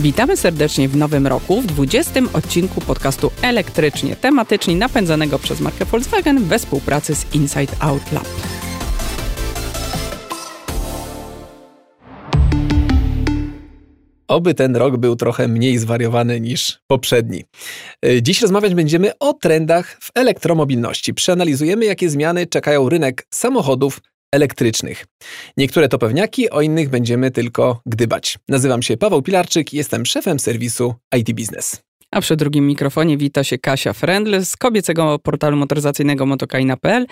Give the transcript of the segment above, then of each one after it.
Witamy serdecznie w nowym roku, w 20 odcinku podcastu Elektrycznie tematycznie napędzanego przez markę Volkswagen we współpracy z Inside Out Lab. Oby ten rok był trochę mniej zwariowany niż poprzedni. E, Dziś rozmawiać będziemy o trendach w elektromobilności. Przeanalizujemy, jakie zmiany czekają rynek samochodów elektrycznych. Niektóre to pewniaki, o innych będziemy tylko gdybać. Nazywam się Paweł Pilarczyk jestem szefem serwisu IT Business. A przy drugim mikrofonie wita się Kasia Frendl z kobiecego portalu motoryzacyjnego motokaina.pl.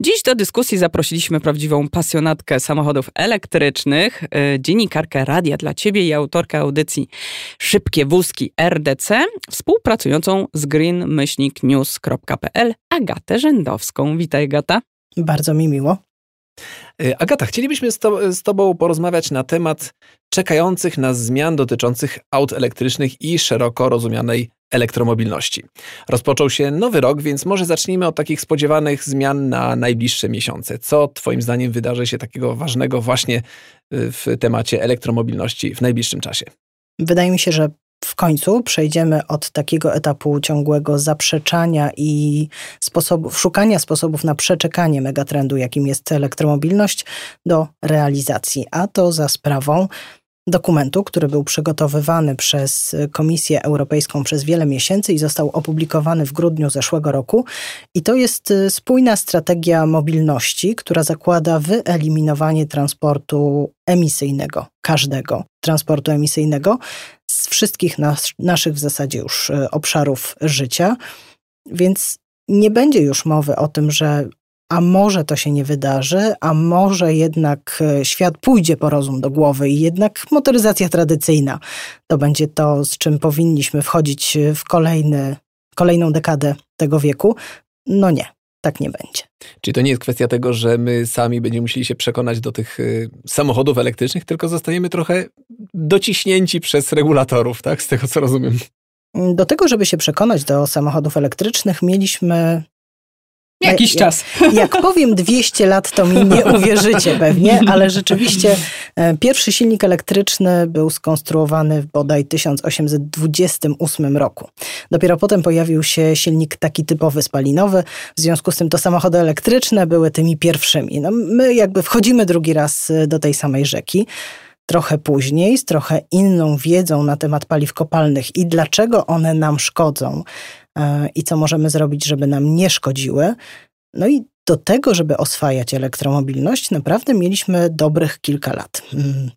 Dziś do dyskusji zaprosiliśmy prawdziwą pasjonatkę samochodów elektrycznych, yy, dziennikarkę Radia dla Ciebie i autorkę audycji Szybkie Wózki RDC, współpracującą z green-news.pl Agatę Rzędowską. Witaj Agata. Bardzo mi miło. E, Agata, chcielibyśmy z, to, z Tobą porozmawiać na temat czekających nas zmian dotyczących aut elektrycznych i szeroko rozumianej elektromobilności. Rozpoczął się nowy rok, więc może zacznijmy od takich spodziewanych zmian na najbliższe miesiące. Co Twoim zdaniem wydarzy się takiego ważnego właśnie y, w temacie elektromobilności w najbliższym czasie? Wydaje mi się, że w końcu przejdziemy od takiego etapu ciągłego zaprzeczania i sposobów, szukania sposobów na przeczekanie megatrendu, jakim jest elektromobilność, do realizacji, a to za sprawą dokumentu, który był przygotowywany przez Komisję Europejską przez wiele miesięcy i został opublikowany w grudniu zeszłego roku. I to jest y, spójna strategia mobilności, która zakłada wyeliminowanie transportu emisyjnego, każdego transportu emisyjnego z wszystkich nas, naszych w zasadzie już y, obszarów życia. Więc nie będzie już mowy o tym, że a może to się nie wydarzy, a może jednak e, świat pójdzie po rozum do głowy i jednak motoryzacja tradycyjna to będzie to, z czym powinniśmy wchodzić w kolejny, kolejną dekadę tego wieku. No nie, tak nie będzie. Czyli to nie jest kwestia tego, że my sami będziemy musieli się przekonać do tych y, samochodów elektrycznych, tylko zostaniemy trochę dociśnięci przez regulatorów, tak? Z tego co rozumiem. Do tego, żeby się przekonać do samochodów elektrycznych, mieliśmy Jakiś czas. Jak powiem 200 lat, to mi nie uwierzycie pewnie, ale rzeczywiście e, pierwszy silnik elektryczny był skonstruowany w bodaj 1828 roku. Dopiero potem pojawił się silnik taki typowy spalinowy, w związku z tym to samochody elektryczne były tymi pierwszymi. No, my jakby wchodzimy drugi raz e, do tej samej rzeki trochę później, z trochę inną wiedzą na temat paliw kopalnych i dlaczego one nam szkodzą e, i co możemy zrobić, żeby nam nie szkodziły. No i do tego, żeby oswajać elektromobilność, naprawdę mieliśmy dobrych kilka lat. Mm.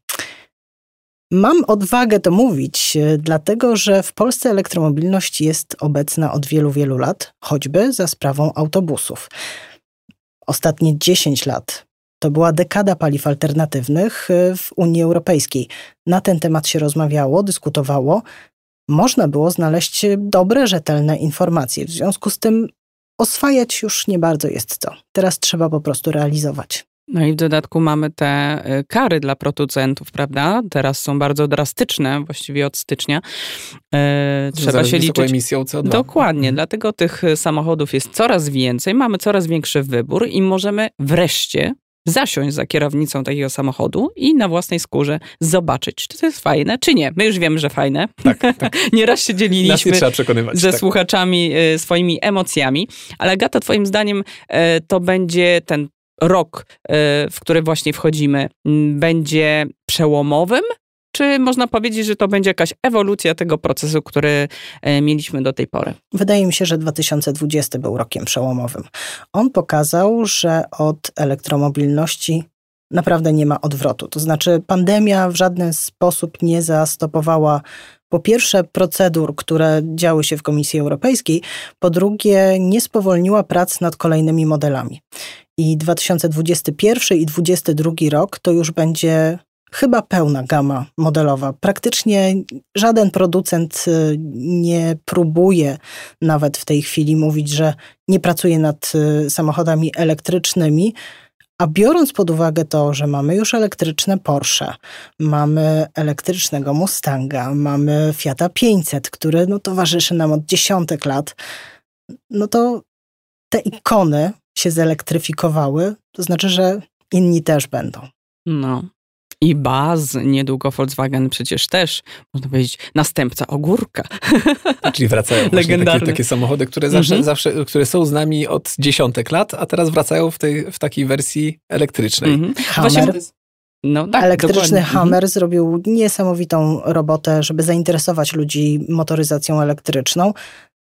Mam odwagę to mówić, e, dlatego że w Polsce elektromobilność jest obecna od wielu, wielu lat, choćby za sprawą autobusów. Ostatnie 10 lat to była dekada paliw alternatywnych y, w Unii Europejskiej. Na ten temat się rozmawiało, dyskutowało. Można było znaleźć dobre, rzetelne informacje. W związku z tym oswajać już nie bardzo jest co. Teraz trzeba po prostu realizować. No i w dodatku mamy te y, kary dla producentów, prawda? Teraz są bardzo drastyczne, właściwie od stycznia. E, trzeba się liczyć. emisją CO2. Dokładnie, mhm. dlatego tych samochodów jest coraz więcej, mamy coraz większy wybór i możemy wreszcie zasiąść za kierownicą takiego samochodu i na własnej skórze zobaczyć, czy to jest fajne, czy nie. My już wiemy, że fajne. Tak, tak. Nieraz się dzieliliśmy ze tak. słuchaczami y, swoimi emocjami. Ale Agata, twoim zdaniem y, to będzie ten rok, y, w który właśnie wchodzimy, będzie przełomowym czy można powiedzieć, że to będzie jakaś ewolucja tego procesu, który e, mieliśmy do tej pory? Wydaje mi się, że 2020 był rokiem przełomowym. On pokazał, że od elektromobilności naprawdę nie ma odwrotu. To znaczy, pandemia w żaden sposób nie zastopowała po pierwsze procedur, które działy się w Komisji Europejskiej, po drugie nie spowolniła prac nad kolejnymi modelami. I 2021 i 2022 rok to już będzie chyba pełna gama modelowa. Praktycznie żaden producent y, nie próbuje nawet w tej chwili mówić, że nie pracuje nad y, samochodami elektrycznymi. A biorąc pod uwagę to, że mamy już elektryczne Porsche, mamy elektrycznego Mustanga, mamy Fiata 500, który no, towarzyszy nam od dziesiątek lat, no to te ikony się zelektryfikowały, to znaczy, że inni też będą. No, I Baz, niedługo Volkswagen przecież też, można powiedzieć, następca ogórka. Czyli wracają takie, takie samochody, które zawsze, mhm. zawsze, które są z nami od dziesiątek lat, a teraz wracają w, tej, w takiej wersji elektrycznej. Mhm. Hammer. No, tak, Elektryczny dokładnie. Hammer mhm. zrobił niesamowitą robotę, żeby zainteresować ludzi motoryzacją elektryczną,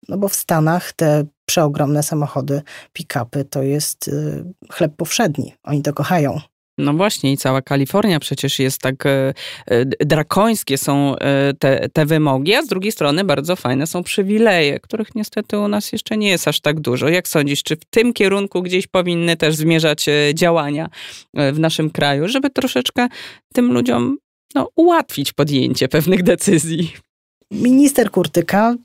no bo w Stanach te przeogromne samochody, pick-upy to jest y, chleb powszedni. Oni to kochają. No właśnie i cała Kalifornia przecież jest tak e, e, drakońskie są e, te, te wymogi, a z drugiej strony bardzo fajne są przywileje, których niestety u nas jeszcze nie jest aż tak dużo. Jak sądzisz, czy w tym kierunku gdzieś powinny też zmierzać działania w naszym kraju, żeby troszeczkę tym ludziom no, ułatwić podjęcie pewnych decyzji? Minister Kurtyka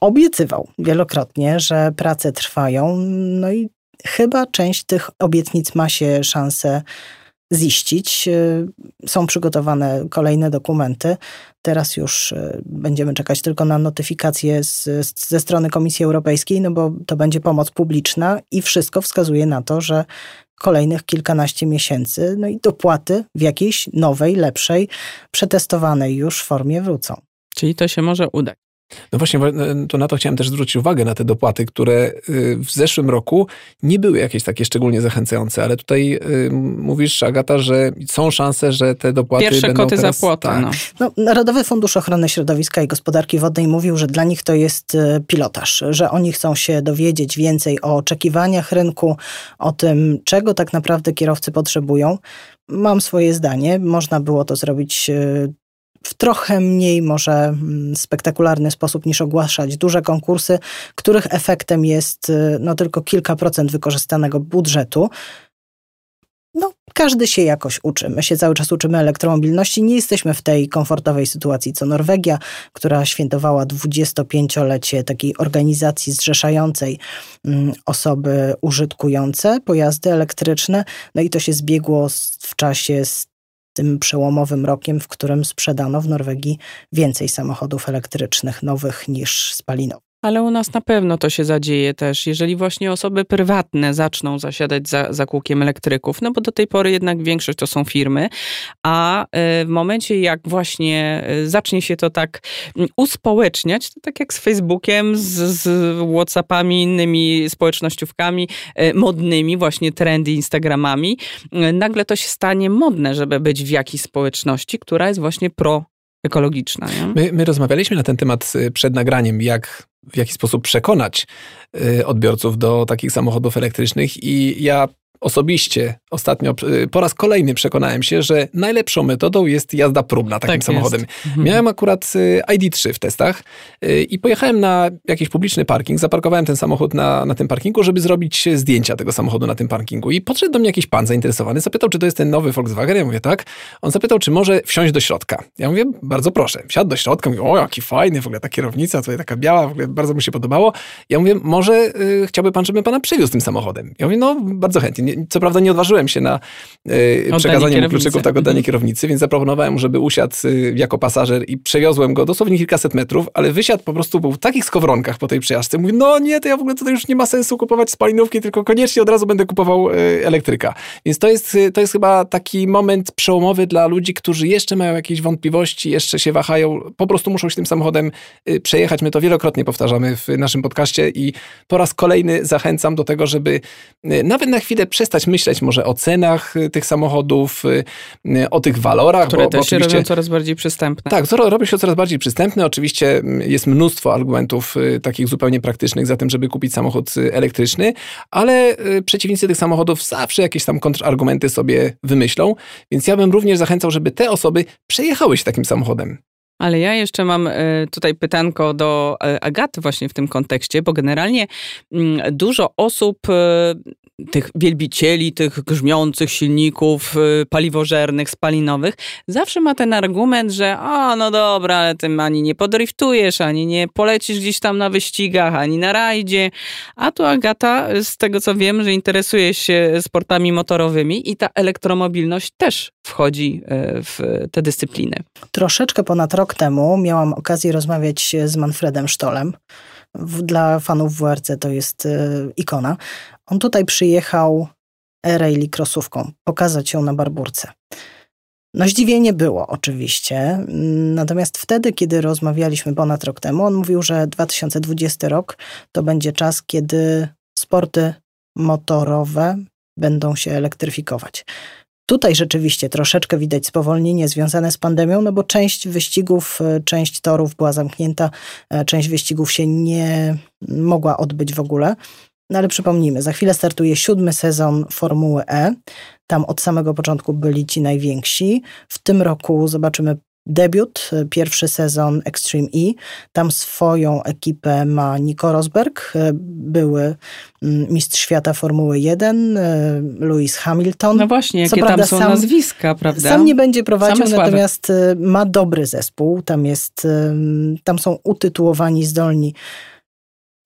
obiecywał wielokrotnie, że prace trwają, no i chyba część tych obietnic ma się szansę ziścić. Y, są przygotowane kolejne dokumenty. Teraz już y, będziemy czekać tylko na notyfikację z, ze strony Komisji Europejskiej, no bo to będzie pomoc publiczna i wszystko wskazuje na to, że kolejnych kilkanaście miesięcy, no i dopłaty w jakiejś nowej, lepszej, przetestowanej już formie wrócą. Czyli to się może udać. No właśnie, e, to na to chciałem też zwrócić uwagę, na te dopłaty, które y, w zeszłym roku nie były jakieś takie szczególnie zachęcające, ale tutaj y, mówisz, Agata, że są szanse, że te dopłaty Pierwsze będą koty teraz... za płotę, tak. no. no. Narodowy Fundusz Ochrony Środowiska i Gospodarki Wodnej mówił, że dla nich to jest y, pilotaż, że oni chcą się dowiedzieć więcej o oczekiwaniach rynku, o tym, czego tak naprawdę kierowcy potrzebują. Mam swoje zdanie. Można było to zrobić w trochę mniej może mm, spektakularny sposób niż ogłaszać duże konkursy, których efektem jest y, no, tylko kilka procent wykorzystanego budżetu. No, każdy się jakoś uczy. My się cały czas uczymy elektromobilności. Nie jesteśmy w tej komfortowej sytuacji co Norwegia, która świętowała 25-lecie takiej organizacji zrzeszającej mm, osoby użytkujące pojazdy elektryczne. No i to się zbiegło w czasie z tym przełomowym rokiem, w którym sprzedano w Norwegii więcej samochodów elektrycznych nowych niż spalinowych. Ale u nas na pewno to się zadzieje też, jeżeli właśnie osoby prywatne zaczną zasiadać za, za kółkiem elektryków, no bo do tej pory jednak większość to są firmy, a e, w momencie jak właśnie e, zacznie się to tak mm, uspołeczniać, to tak jak z Facebookiem, z, z Whatsappami, innymi społecznościówkami e, modnymi, właśnie trendy, Instagramami, nagle to się stanie modne, żeby być w jakiejś społeczności, która jest właśnie pro ekologiczna. My, my, rozmawialiśmy na ten temat przed nagraniem, jak w jaki sposób przekonać y, odbiorców do takich samochodów elektrycznych i ja osobiście ostatnio y, po raz kolejny przekonałem się, że najlepszą metodą jest jazda próbna takim tak samochodem. Mhm. Miałem akurat y, ID3 w testach y, i pojechałem na jakiś publiczny parking, zaparkowałem ten samochód na, na tym parkingu, żeby zrobić zdjęcia tego samochodu na tym parkingu. I podszedł do mnie jakiś pan zainteresowany, zapytał, czy to jest ten nowy Volkswagen. Ja mówię, tak. On zapytał, czy może wsiąść do środka. Ja mówię, bardzo proszę. Wsiadł do środka, mówię, o, jaki fajny, w ogóle ta kierownica, tutaj taka biała, w ogóle bardzo mu się podobało. Ja mówię, może y, chciałby pan, żeby pana przywiózł tym samochodem. Ja mówię, no, bardzo chętnie co prawda nie odważyłem się na y, przekazanie mu kluczyków, tak oddanie mhm. kierownicy, więc zaproponowałem, żeby usiadł y, jako pasażer i przewiozłem go dosłownie kilkaset metrów, ale wysiadł po prostu, był w takich skowronkach po tej przejażdżce. Mówi, no nie, to ja w ogóle tutaj już nie ma sensu kupować spalinówki, tylko koniecznie od razu będę kupował y, elektryka. Więc to jest, to jest chyba taki moment przełomowy dla ludzi, którzy jeszcze mają jakieś wątpliwości, jeszcze się wahają, po prostu muszą się tym samochodem przejechać. My to wielokrotnie powtarzamy w naszym podcaście i po raz kolejny zachęcam do tego, żeby nawet na chwilę przestać myśleć może o cenach y, tych samochodów, y, y, o tych walorach. Które bo, też bo się robią coraz bardziej przystępne. Tak, robi się coraz bardziej przystępne. Oczywiście mm, jest mnóstwo argumentów takich zupełnie praktycznych za tym, żeby kupić samochód elektryczny, ale przeciwnicy tych samochodów zawsze jakieś tam kontrargumenty sobie wymyślą, więc ja bym również zachęcał, żeby te osoby przejechały się takim samochodem. Ale ja jeszcze mam tutaj pytanko do Agaty właśnie w tym kontekście, bo generalnie mm, dużo osób tych wielbicieli, tych grzmiących silników y, paliwożernych, spalinowych, zawsze ma ten argument, że a no dobra, ale tym ani nie podriftujesz, ani nie polecisz gdzieś tam na wyścigach, ani na rajdzie. A tu Agata, z tego co wiem, że interesuje się sportami motorowymi i ta elektromobilność też wchodzi y, w tę dyscyplinę. Troszeczkę ponad rok temu miałam okazję rozmawiać z Manfredem Sztolem. Dla fanów WRC to jest y, ikona. On tutaj przyjechał rally crossówką, pokazać ją na Barburce. No zdziwienie było oczywiście, natomiast wtedy, kiedy rozmawialiśmy ponad rok temu, on mówił, że 2020 rok to będzie czas, kiedy sporty motorowe będą się elektryfikować. Tutaj rzeczywiście troszeczkę widać spowolnienie związane z pandemią, no bo część wyścigów, część torów była zamknięta, część wyścigów się nie mogła odbyć w ogóle. No ale przypomnijmy, za chwilę startuje siódmy sezon Formuły E. Tam od samego początku byli ci najwięksi. W tym roku zobaczymy debiut, pierwszy sezon Extreme E. Tam swoją ekipę ma Nico Rosberg, były mm, mistrz świata Formuły 1, e, Lewis Hamilton. No właśnie, jakie Co tam są sam, nazwiska, prawda? Sam nie będzie prowadził, natomiast e, ma dobry zespół. Tam, jest, tam są utytułowani zdolni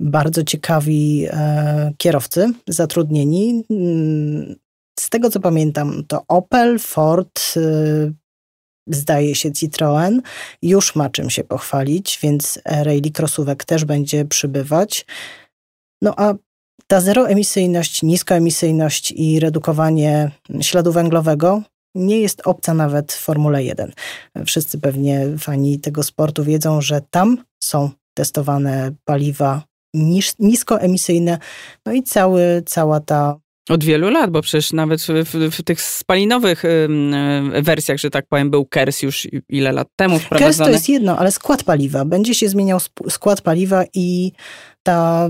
bardzo ciekawi kierowcy zatrudnieni. Mm, z tego co pamiętam, to Opel, Ford, zdaje się Citroën, już ma czym się pochwalić, więc rally crossówek też będzie przybywać. No a ta zeroemisyjność, niskoemisyjność i redukowanie śladu węglowego nie jest obca nawet w Formule 1. Wszyscy pewnie fani tego sportu wiedzą, że tam są testowane paliwa niskoemisyjne, no i cały, cała ta od wielu lat, bo przecież nawet w, w, w tych spalinowych y, wersjach, że tak powiem, był KERS już ile lat temu wprowadzony. KERS to jest jedno, ale skład paliwa. Będzie się zmieniał skład paliwa i ta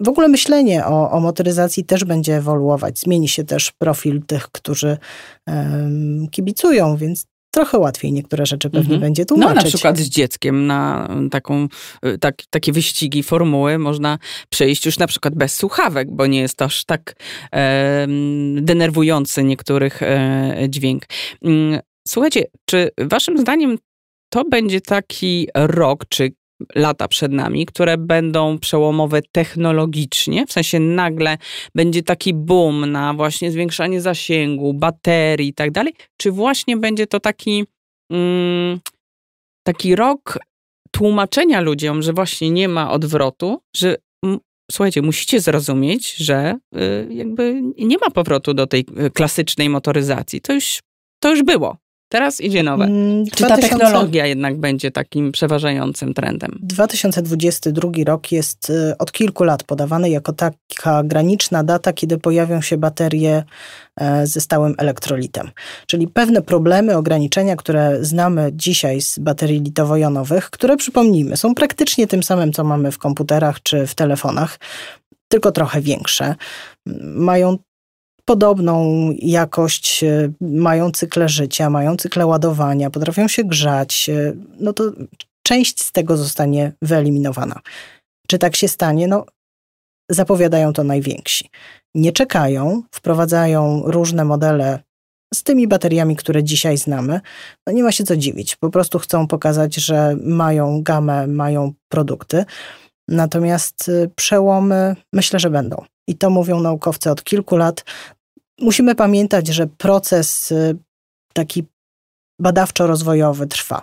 w ogóle myślenie o, o motoryzacji też będzie ewoluować. Zmieni się też profil tych, którzy kibicują, więc trochę łatwiej niektóre rzeczy pewnie mhm. będzie tłumaczyć. No na przykład z dzieckiem na taką, y, tak, takie wyścigi, formuły można przejść już na przykład bez słuchawek, bo nie jest to aż tak e, denerwujący niektórych e, dźwięk. Mm, słuchajcie, czy waszym zdaniem to będzie taki rok, czy lata przed nami, które będą przełomowe technologicznie, w sensie nagle będzie taki boom na właśnie zwiększanie zasięgu, baterii i tak dalej, czy właśnie będzie to taki, mm, taki rok tłumaczenia ludziom, że właśnie nie ma odwrotu, że słuchajcie, musicie zrozumieć, że y, jakby nie ma powrotu do tej y, klasycznej motoryzacji. To już, to już było. Teraz idzie nowe. Mm, Czy 2000... ta technologia jednak będzie takim przeważającym trendem? 2022 rok jest y, od kilku lat podawany jako taka graniczna data, kiedy pojawią się baterie e, ze stałym elektrolitem. Czyli pewne problemy, ograniczenia, które znamy dzisiaj z baterii litowo-jonowych, które przypomnijmy, są praktycznie tym samym, co mamy w komputerach czy w telefonach, tylko trochę większe. Mają podobną jakość, e, mają cykle życia, mają cykle ładowania, potrafią się grzać, e, no to część z tego zostanie wyeliminowana. Czy tak się stanie? No, zapowiadają to najwięksi. Nie czekają, wprowadzają różne modele z tymi bateriami, które dzisiaj znamy. No nie ma się co dziwić. Po prostu chcą pokazać, że mają gamę, mają produkty. Natomiast e, przełomy myślę, że będą. I to mówią naukowcy od kilku lat. Musimy pamiętać, że proces y, taki badawczo-rozwojowy trwa.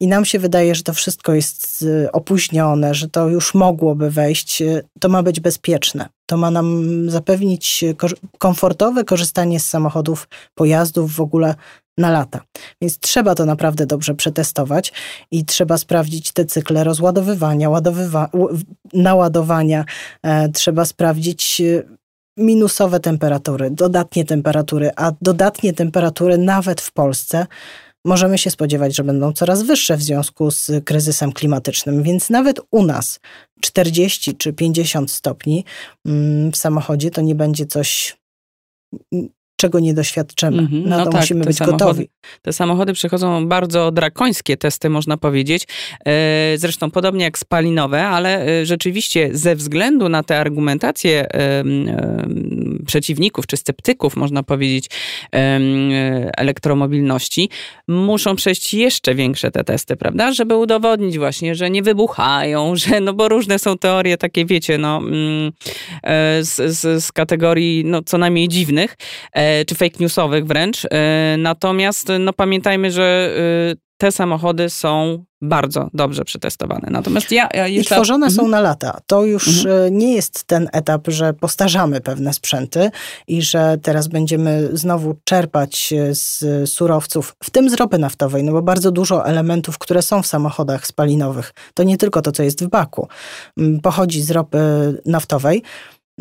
I nam się wydaje, że to wszystko jest y, opóźnione, że to już mogłoby wejść. Y, to ma być bezpieczne. To ma nam zapewnić komfortowe korzystanie z samochodów, pojazdów w ogóle na lata. Więc trzeba to naprawdę dobrze przetestować i trzeba sprawdzić te cykle rozładowywania, ładowywa naładowania. E, trzeba sprawdzić minusowe temperatury, dodatnie temperatury, a dodatnie temperatury nawet w Polsce możemy się spodziewać, że będą coraz wyższe w związku z kryzysem klimatycznym. Więc nawet u nas 40 czy 50 stopni mm, w samochodzie to nie będzie coś czego nie doświadczymy. Na no to tak, musimy być gotowi. Te samochody przechodzą bardzo drakońskie testy, można powiedzieć. E, zresztą podobnie jak spalinowe, ale e, rzeczywiście ze względu na te argumentacje przeciwników czy sceptyków, można powiedzieć, elektromobilności, muszą przejść jeszcze większe te testy, prawda? Żeby udowodnić właśnie, że nie wybuchają, że, no bo różne są teorie takie, wiecie, no, mm, e, z, z, z kategorii no, co najmniej dziwnych, czy fake newsowych wręcz. Natomiast no, pamiętajmy, że te samochody są bardzo dobrze przetestowane. Natomiast ja, ja jeszcze... I tworzone mhm. są na lata. To już mhm. E, nie jest ten etap, że postarzamy pewne sprzęty i że teraz będziemy znowu czerpać e, z surowców, w tym z ropy naftowej, no bo bardzo dużo elementów, które są w samochodach spalinowych, to nie tylko to, co jest w baku, pochodzi z ropy naftowej.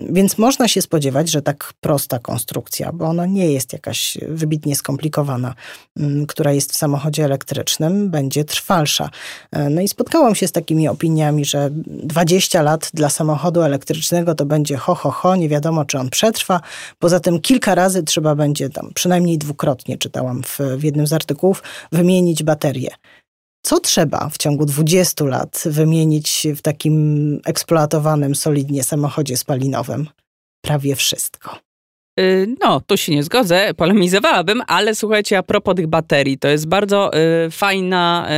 Więc można się spodziewać, że tak prosta konstrukcja, bo ona nie jest jakaś wybitnie skomplikowana, mm, która jest w samochodzie elektrycznym, będzie trwalsza. E, no i spotkałam się z takimi opiniami, że 20 lat dla samochodu elektrycznego to będzie ho, ho, ho, nie wiadomo, czy on przetrwa. Poza tym kilka razy trzeba będzie tam, przynajmniej dwukrotnie czytałam w, w jednym z artykułów, wymienić baterię. Co trzeba w ciągu 20 lat wymienić w takim eksploatowanym solidnie samochodzie spalinowym? Prawie wszystko. Y, no, tu się nie zgodzę, polemizowałabym, ale słuchajcie, a propos tych baterii, to jest bardzo y, fajna,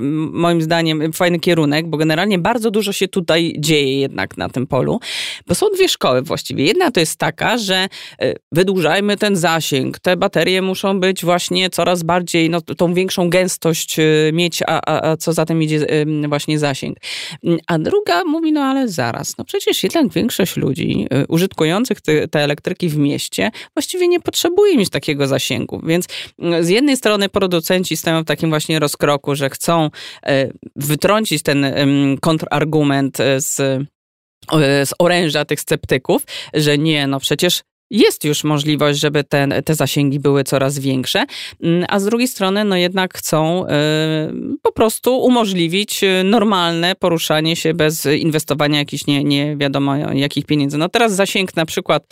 y, moim zdaniem, fajny kierunek, bo generalnie bardzo dużo się tutaj dzieje jednak na tym polu, bo są dwie szkoły właściwie. Jedna to jest taka, że y, wydłużajmy ten zasięg, te baterie muszą być właśnie coraz bardziej, no, tą większą gęstość y, mieć, a, a, a co za tym idzie właśnie zasięg. A druga mówi, no ale zaraz, no przecież jednak większość ludzi y, użytkujących te, te elektryki w mieście właściwie nie potrzebuje mieć takiego zasięgu. Więc mm, z jednej strony producenci stoją w takim właśnie rozkroku, że chcą e, wytrącić ten kontrargument e, z e, z oręża tych sceptyków, że nie, no przecież jest już możliwość, żeby te, te zasięgi były coraz większe, mm, a z drugiej strony no jednak chcą y, po prostu umożliwić y, normalne poruszanie się bez inwestowania jakichś nie, nie wiadomo jakich pieniędzy. No teraz zasięg na przykład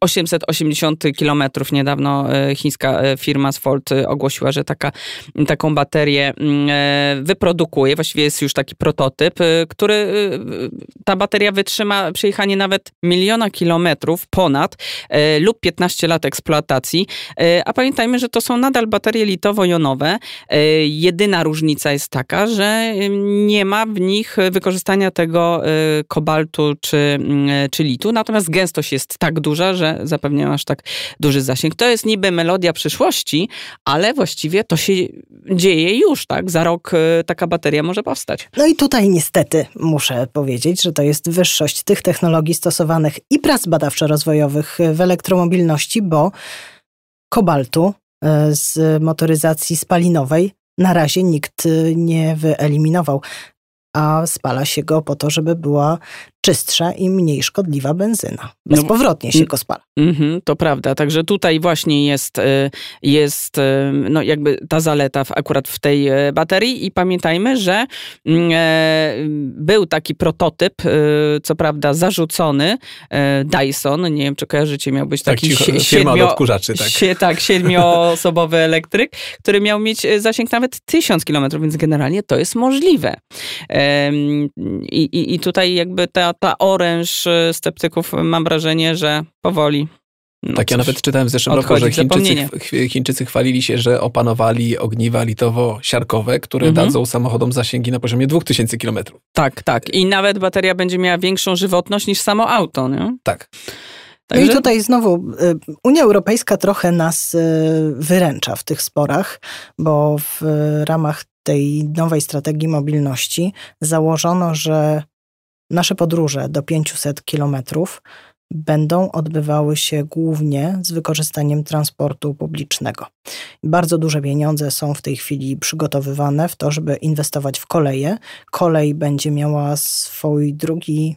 880 kilometrów niedawno y, chińska firma Sfold ogłosiła, że taka, taką baterię mm, wyprodukuje, właściwie jest już taki prototyp, który ta bateria wytrzyma przejechanie nawet miliona kilometrów ponad lat e, lub 15 lat eksploatacji. E, a pamiętajmy, że to są nadal baterie litowo-jonowe. E, jedyna różnica jest taka, że nie ma w nich wykorzystania tego kobaltu czy, mm, czy litu, natomiast gęstość jest tak duża, że zapewniają aż tak duży zasięg. To jest niby melodia przyszłości, ale właściwie to się dzieje już, tak? Za rok taka bateria może powstać. No i tutaj niestety muszę powiedzieć, że to jest wyższość tych technologii stosowanych i prac badawczo-rozwojowych, w elektromobilności, bo kobaltu e, z motoryzacji spalinowej na razie nikt e, nie wyeliminował, a spala się go po to, żeby była czystsza i mniej szkodliwa benzyna. No Bezpowrotnie no, się go spala. Mm, to prawda, także tutaj właśnie jest, y, jest y, no jakby ta zaleta w, akurat w tej y, baterii i pamiętajmy, że mm, e, był taki prototyp, co prawda zarzucony, e, Dyson, nie wiem czy kojarzycie, miał być taki tak, cicho, siedmio, odkurzaczy, tak. Sie, tak, siedmioosobowy elektryk, który miał mieć zasięg nawet tysiąc kilometrów, więc generalnie to jest możliwe. I, i, i tutaj jakby ta ta oręż y, sceptyków mam wrażenie, że powoli no tak, ja nawet czytałem w zeszłym roku, że Chińczycy, Chińczycy chwalili się, że opanowali ogniwa litowo-siarkowe, które mhm. dadzą samochodom zasięgi na poziomie 2000 km. Tak, tak. I nawet bateria będzie miała większą żywotność niż samo auto, nie? Tak. Także... No i tutaj znowu y, Unia Europejska trochę nas y, wyręcza w tych sporach, bo w ramach tej nowej strategii mobilności założono, że Nasze podróże do 500 kilometrów będą odbywały się głównie z wykorzystaniem transportu publicznego. Bardzo duże pieniądze są w tej chwili przygotowywane w to, żeby inwestować w koleje. Kolej będzie miała swój drugi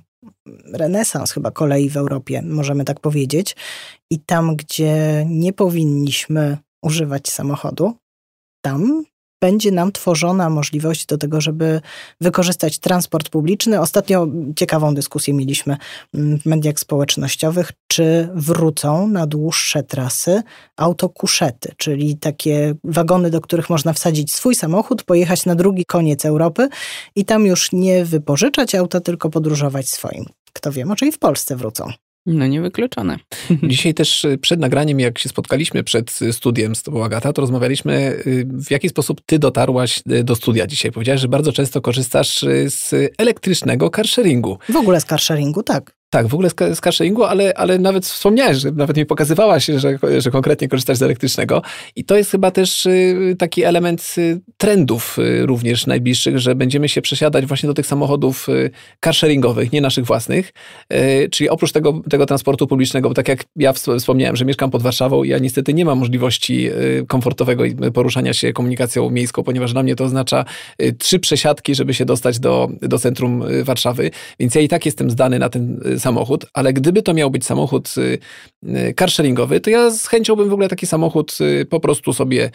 renesans chyba kolei w Europie, możemy tak powiedzieć. I tam, gdzie nie powinniśmy używać samochodu, tam będzie nam tworzona możliwość do tego, żeby wykorzystać transport publiczny. Ostatnio ciekawą dyskusję mieliśmy mm, w mediach społecznościowych, czy wrócą na dłuższe trasy autokuszety, czyli takie wagony, do których można wsadzić swój samochód, pojechać na drugi koniec Europy i tam już nie wypożyczać auta, tylko podróżować swoim. Kto wie, może i w Polsce wrócą. No niewykluczone. Dzisiaj też y, przed nagraniem, jak się spotkaliśmy przed y, studiem z Tobą, Agata, to rozmawialiśmy, y, w jaki sposób Ty dotarłaś do studia dzisiaj. Powiedziałaś, że bardzo często korzystasz z elektrycznego carsharingu. W ogóle z carsharingu, tak. Tak, w ogóle z, z carsharingu, ale, ale nawet wspomniałeś, że nawet mi pokazywałaś, że, że konkretnie korzystasz z elektrycznego. I to jest chyba też y, taki element y, trendów y, również najbliższych, że będziemy się przesiadać właśnie do tych samochodów carsharingowych, nie naszych własnych. Czyli oprócz tego, tego transportu publicznego, bo tak jak ja wspomniałem, że mieszkam pod Warszawą, ja niestety nie mam możliwości komfortowego poruszania się komunikacją miejską, ponieważ dla mnie to oznacza trzy przesiadki, żeby się dostać do, do centrum Warszawy. Więc ja i tak jestem zdany na ten samochód, ale gdyby to miał być samochód y, y, carsharingowy, to ja z chęcią bym w ogóle taki samochód y, po prostu sobie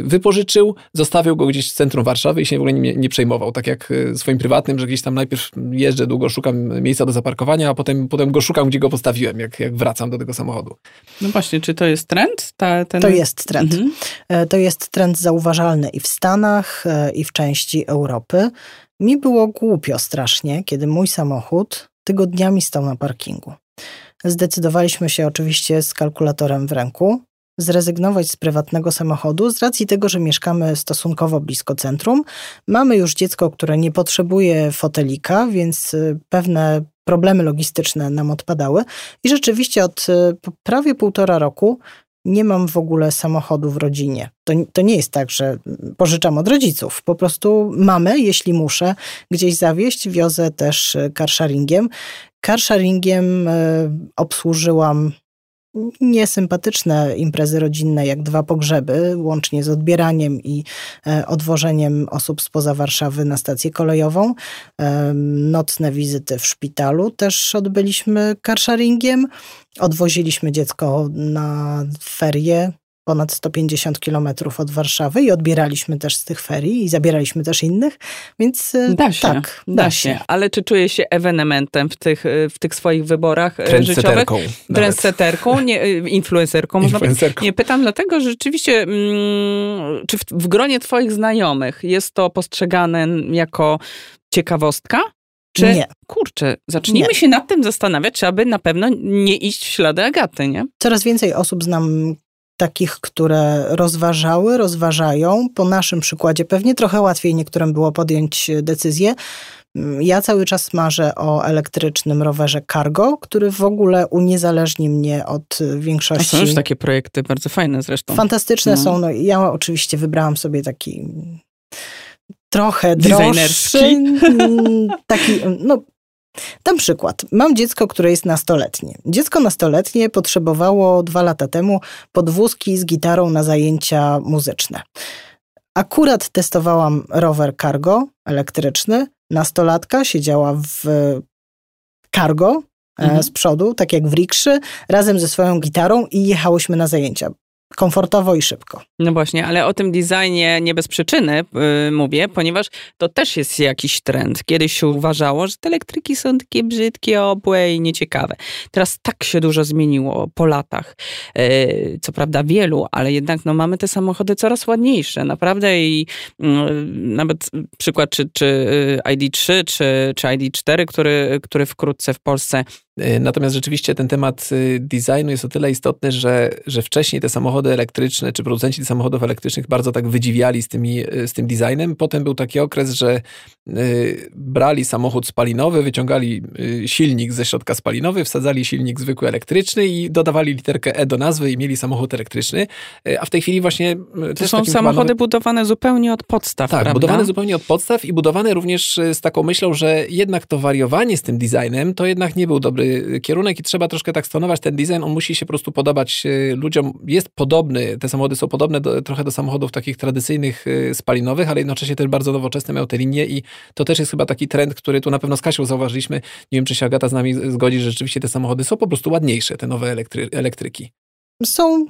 wypożyczył, zostawił go gdzieś w centrum Warszawy i się w ogóle nie, nie przejmował. Tak jak swoim prywatnym, że gdzieś tam najpierw jeżdżę długo, szukam miejsca do zaparkowania, a potem, potem go szukam, gdzie go postawiłem, jak, jak wracam do tego samochodu. No właśnie, czy to jest trend? Ta, ten... To jest trend. Mhm. E, to jest trend zauważalny i w Stanach, e, i w części Europy. Mi było głupio strasznie, kiedy mój samochód tygodniami stał na parkingu. Zdecydowaliśmy się oczywiście z kalkulatorem w ręku zrezygnować z prywatnego samochodu z racji tego, że mieszkamy stosunkowo blisko centrum. Mamy już dziecko, które nie potrzebuje fotelika, więc y, pewne problemy logistyczne nam odpadały. I rzeczywiście od y, prawie półtora roku nie mam w ogóle samochodu w rodzinie. To, to nie jest tak, że pożyczam od rodziców. Po prostu mamy, jeśli muszę gdzieś zawieźć, wiozę też e, carsharingiem. Carsharingiem e, obsłużyłam niesympatyczne imprezy rodzinne, jak dwa pogrzeby, łącznie z odbieraniem i e, odwożeniem osób spoza Warszawy na stację kolejową. Nocne wizyty w szpitalu też odbyliśmy carsharingiem. Odwoziliśmy dziecko na ferie ponad 150 kilometrów od Warszawy i odbieraliśmy też z tych ferii i zabieraliśmy też innych, więc e, da się, tak, da, da się. się. Ale czy czuje się ewenementem w tych, e, w tych swoich wyborach e, życiowych? Trendseterką. nie, influencerką. influencerką. Nie, pytam dlatego, że rzeczywiście mm, czy w, w gronie twoich znajomych jest to postrzegane jako ciekawostka? Czy, nie. kurczę, zacznijmy nie. się nad tym zastanawiać, czy aby na pewno nie iść w ślady Agaty, nie? Coraz więcej osób znam, takich, które rozważały, rozważają. Po naszym przykładzie pewnie trochę łatwiej niektórym było podjąć decyzję. Ja cały czas marzę o elektrycznym rowerze cargo, który w ogóle uniezależni mnie od większości. A są już takie projekty bardzo fajne zresztą. Fantastyczne no. są. No, ja oczywiście wybrałam sobie taki trochę droższy, taki, no Dam przykład. Mam dziecko, które jest nastoletnie. Dziecko nastoletnie potrzebowało dwa lata temu podwózki z gitarą na zajęcia muzyczne. Akurat testowałam rower cargo elektryczny. Nastolatka siedziała w cargo e, mhm. z przodu, tak jak w rikszy, razem ze swoją gitarą i jechałyśmy na zajęcia komfortowo i szybko. No właśnie, ale o tym designie nie bez przyczyny yy, mówię, ponieważ to też jest jakiś trend. Kiedyś się uważało, że te elektryki są takie brzydkie, obłe i nieciekawe. Teraz tak się dużo zmieniło po latach. Yy, co prawda wielu, ale jednak no, mamy te samochody coraz ładniejsze, naprawdę i yy, nawet przykład czy, czy y, ID3, czy, czy ID4, który, który wkrótce w Polsce natomiast rzeczywiście ten temat y, designu jest o tyle istotny, że, że wcześniej te samochody elektryczne, czy producenci samochodów elektrycznych bardzo tak wydziwiali z, tymi, y, z tym designem. Potem był taki okres, że y, brali samochód spalinowy, wyciągali silnik ze środka spalinowy, wsadzali silnik zwykły elektryczny i dodawali literkę E do nazwy i mieli samochód elektryczny. A w tej chwili właśnie... To są samochody budowane zupełnie od podstaw, Tak, prawda? budowane zupełnie od podstaw i budowane również z taką myślą, że jednak to wariowanie z tym designem to jednak nie był dobry kierunek i trzeba troszkę tak stonować ten design. On musi się po prostu podobać e, ludziom. Jest podobny, te samochody są podobne do, trochę do samochodów takich tradycyjnych e, spalinowych, ale jednocześnie też bardzo nowoczesne miał te linie i to też jest chyba taki trend, który tu na pewno z Kasią zauważyliśmy. Nie wiem, czy się Agata z nami zgodzi, że rzeczywiście te samochody są po prostu ładniejsze, te nowe elektry, elektryki. Są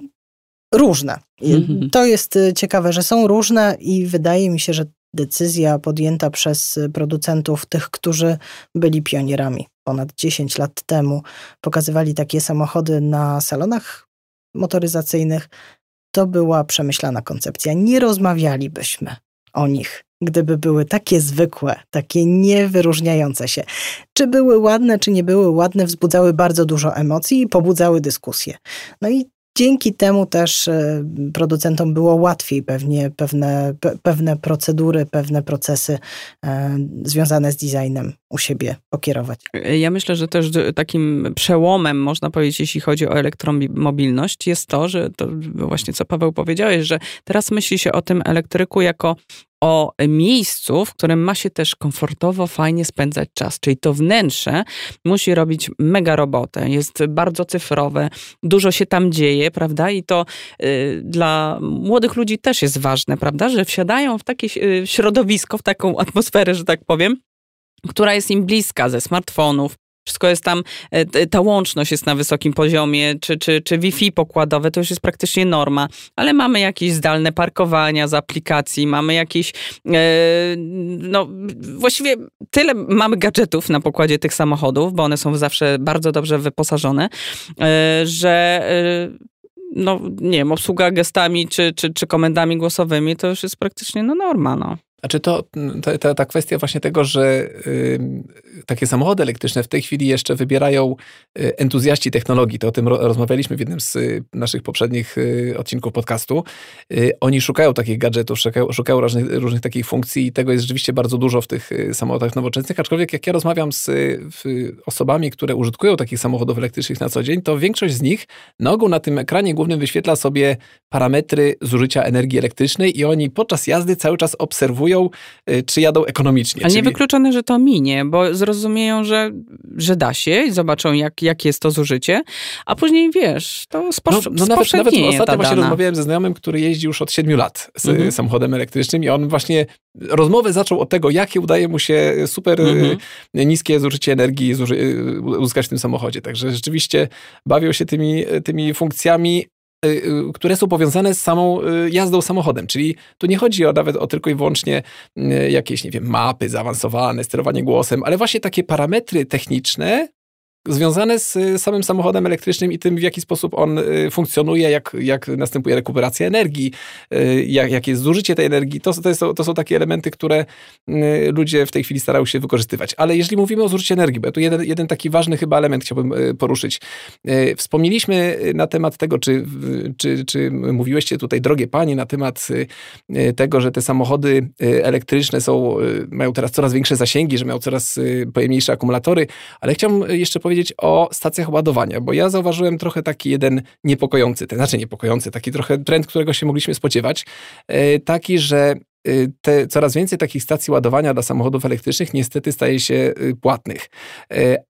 różne. Mhm. To jest ciekawe, że są różne i wydaje mi się, że decyzja podjęta przez producentów, tych, którzy byli pionierami ponad 10 lat temu, pokazywali takie samochody na salonach motoryzacyjnych, to była przemyślana koncepcja. Nie rozmawialibyśmy o nich, gdyby były takie zwykłe, takie niewyróżniające się. Czy były ładne, czy nie były ładne, wzbudzały bardzo dużo emocji i pobudzały dyskusję. No i dzięki temu też e, producentom było łatwiej pewnie pewne, pewne procedury, pewne procesy e, związane z designem u siebie pokierować. Ja myślę, że też takim przełomem, można powiedzieć, jeśli chodzi o elektromobilność, jest to, że to właśnie co Paweł powiedziałeś, że teraz myśli się o tym elektryku jako o miejscu, w którym ma się też komfortowo, fajnie spędzać czas. Czyli to wnętrze musi robić mega robotę, jest bardzo cyfrowe, dużo się tam dzieje, prawda? I to y, dla młodych ludzi też jest ważne, prawda? Że wsiadają w takie y, środowisko, w taką atmosferę, że tak powiem, która jest im bliska ze smartfonów, wszystko jest tam, e, ta łączność jest na wysokim poziomie, czy, czy, czy Wi-Fi pokładowe, to już jest praktycznie norma, ale mamy jakieś zdalne parkowania z aplikacji, mamy jakieś, e, no właściwie tyle mamy gadżetów na pokładzie tych samochodów, bo one są zawsze bardzo dobrze wyposażone, e, że no nie wiem, obsługa gestami czy, czy, czy komendami głosowymi to już jest praktycznie no norma, no. Znaczy to, ta, ta, ta kwestia właśnie tego, że y, takie samochody elektryczne w tej chwili jeszcze wybierają y, entuzjaści technologii, to o tym ro, rozmawialiśmy w jednym z y, naszych poprzednich y, odcinków podcastu. Y, oni szukają takich gadżetów, szukają, szukają różnych, różnych, takich funkcji i tego jest rzeczywiście bardzo dużo w tych samochodach nowoczesnych, aczkolwiek jak ja rozmawiam z osobami, które użytkują takich samochodów elektrycznych na co dzień, to większość z nich na ogół na tym ekranie głównym wyświetla sobie parametry zużycia energii elektrycznej i oni podczas jazdy cały czas obserwują Y, czy jadą ekonomicznie. Ale czyli... niewykluczone, że to minie, bo zrozumieją, że, że da się i zobaczą, jak, jak jest to zużycie, a później wiesz, to sposz, no, no nawet, nawet ostatnio właśnie rozmawiałem ze znajomym, który jeździ już od 7 lat z mhm. samochodem elektrycznym i on właśnie rozmowę zaczął od tego, jakie udaje mu się super y, mhm. niskie zużycie energii y, uzyskać w tym samochodzie. Także rzeczywiście bawią się tymi, tymi funkcjami które są powiązane z samą y, jazdą samochodem. Czyli tu nie chodzi o nawet o tylko i wyłącznie jakieś, nie wiem, mapy zaawansowane, sterowanie głosem, ale właśnie takie parametry techniczne, związane z y, samym samochodem elektrycznym i tym, w jaki sposób on y, funkcjonuje, jak, jak następuje rekuperacja energii, y, jak, jakie jest zużycie tej energii. To, to, jest, to są takie elementy, które ludzie w tej chwili starają się wykorzystywać. Ale jeżeli mówimy o zużyciu energii, bo tu jeden, jeden taki ważny chyba element chciałbym poruszyć. Wspomnieliśmy na temat tego, czy, czy, czy mówiłyście tutaj, drogie panie, na temat tego, że te samochody elektryczne są, mają teraz coraz większe zasięgi, że mają coraz pojemniejsze akumulatory, ale chciałbym jeszcze powiedzieć, powiedzieć o stacjach ładowania, bo ja zauważyłem trochę taki jeden niepokojący, ten znaczy niepokojący, taki trochę trend, którego się mogliśmy spodziewać, e, taki, że te, coraz więcej takich stacji ładowania dla samochodów elektrycznych niestety staje się e, płatnych.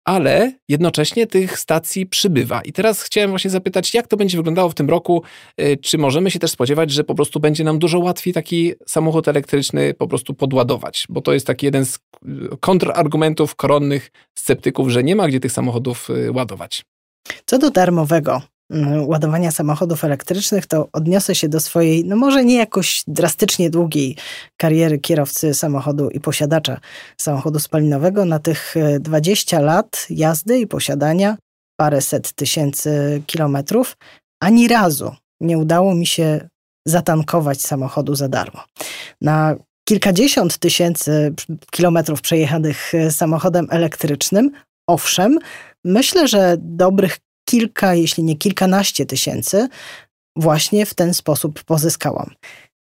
Ale jednocześnie tych stacji przybywa. I teraz chciałem właśnie zapytać, jak to będzie wyglądało w tym roku? Czy możemy się też spodziewać, że po prostu będzie nam dużo łatwiej taki samochód elektryczny po prostu podładować? Bo to jest taki jeden z kontrargumentów koronnych sceptyków, że nie ma gdzie tych samochodów y, ładować. Co do darmowego ładowania samochodów elektrycznych, to odniosę się do swojej, no może nie jakoś drastycznie długiej kariery kierowcy samochodu i posiadacza samochodu spalinowego. Na tych 20 y, lat jazdy i posiadania, paręset tysięcy kilometrów, ani razu nie udało mi się zatankować samochodu za darmo. Na kilkadziesiąt tysięcy kilometrów przejechanych e, samochodem elektrycznym, owszem, myślę, że dobrych kilka, jeśli nie kilkanaście tysięcy właśnie w ten sposób pozyskałam.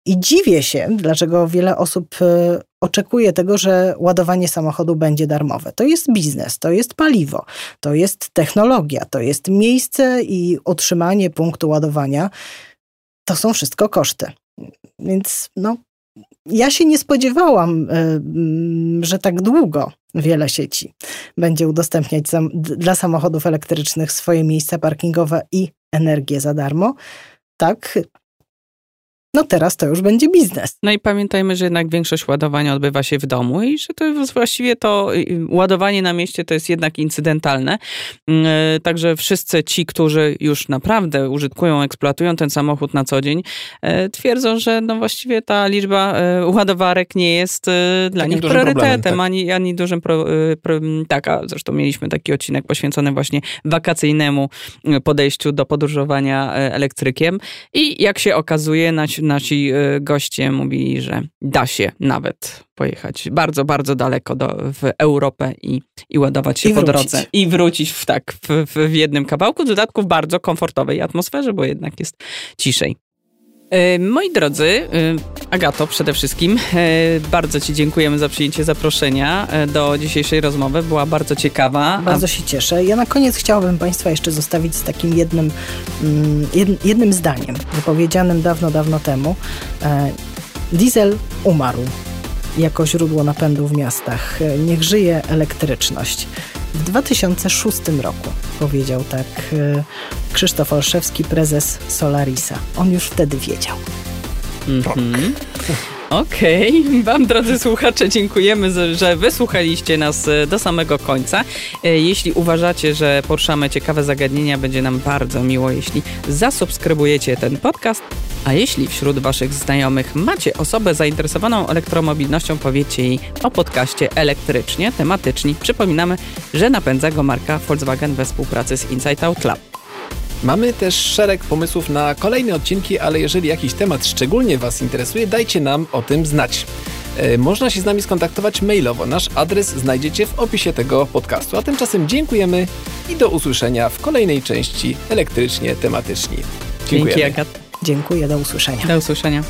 I dziwię się, dlaczego wiele osób e, oczekuje tego, że ładowanie samochodu będzie darmowe. To jest biznes, to jest paliwo, to jest technologia, to jest miejsce i utrzymanie punktu ładowania. To są wszystko koszty. Więc no, ja się nie spodziewałam, mm, że tak długo wiele sieci będzie udostępniać dla samochodów elektrycznych swoje miejsca parkingowe i energię za darmo. Tak, no teraz to już będzie biznes. No i pamiętajmy, że jednak większość ładowania odbywa się w domu i że to właściwie to ładowanie na mieście to jest jednak incydentalne. Mm, y, także wszyscy ci, którzy już naprawdę użytkują, eksploatują ten samochód na co dzień, y, twierdzą, że no właściwie ta liczba ładowarek nie jest dla Takim nich priorytetem, tak. ani, ani dużym pro, pro, tak, a zresztą mieliśmy taki odcinek poświęcony właśnie wakacyjnemu podejściu do podróżowania elektrykiem i jak się okazuje, na nasi e, goście mówili, że da się nawet pojechać bardzo, bardzo daleko do, w Europę i, i ładować się I po wrócić. drodze. I wrócić w, tak, w, w, w jednym kawałku, w dodatku w bardzo komfortowej atmosferze, bo jednak jest ciszej. E, Moi drodzy, e, Agato przede wszystkim, e, bardzo Ci dziękujemy za przyjęcie zaproszenia do dzisiejszej rozmowy. Była bardzo ciekawa. Bardzo się cieszę. Ja na koniec chciałabym Państwa jeszcze zostawić z takim jednym, mm, jed- jednym zdaniem, wypowiedzianym dawno, dawno temu. Diesel umarł jako źródło napędu w miastach. Niech żyje elektryczność. W 2006 roku powiedział tak e, Krzysztof Olszewski, prezes Solarisa. On już wtedy wiedział. Mhm. Okej, Wam drodzy słuchacze, dziękujemy, że wysłuchaliście nas e, do samego końca. E, Jeśli uważacie, że poruszamy ciekawe zagadnienia, będzie nam bardzo miło, jeśli zasubskrybujecie ten podcast. A jeśli wśród Waszych znajomych macie osobę zainteresowaną elektromobilnością, powiedzcie jej o podcaście elektrycznie, tematyczni. Przypominamy, że napędza go marka Volkswagen we współpracy z Inside Out Lab. Mamy też szereg pomysłów na kolejne odcinki, ale jeżeli jakiś temat szczególnie Was interesuje, dajcie nam o tym znać. E, Można się z nami skontaktować mailowo. Nasz adres znajdziecie w opisie tego podcastu. A tymczasem dziękujemy i do usłyszenia w kolejnej części elektrycznie tematyczni. Dzięki, Dziękujemy. Agat. Dziękuję, do usłyszenia. Do usłyszenia.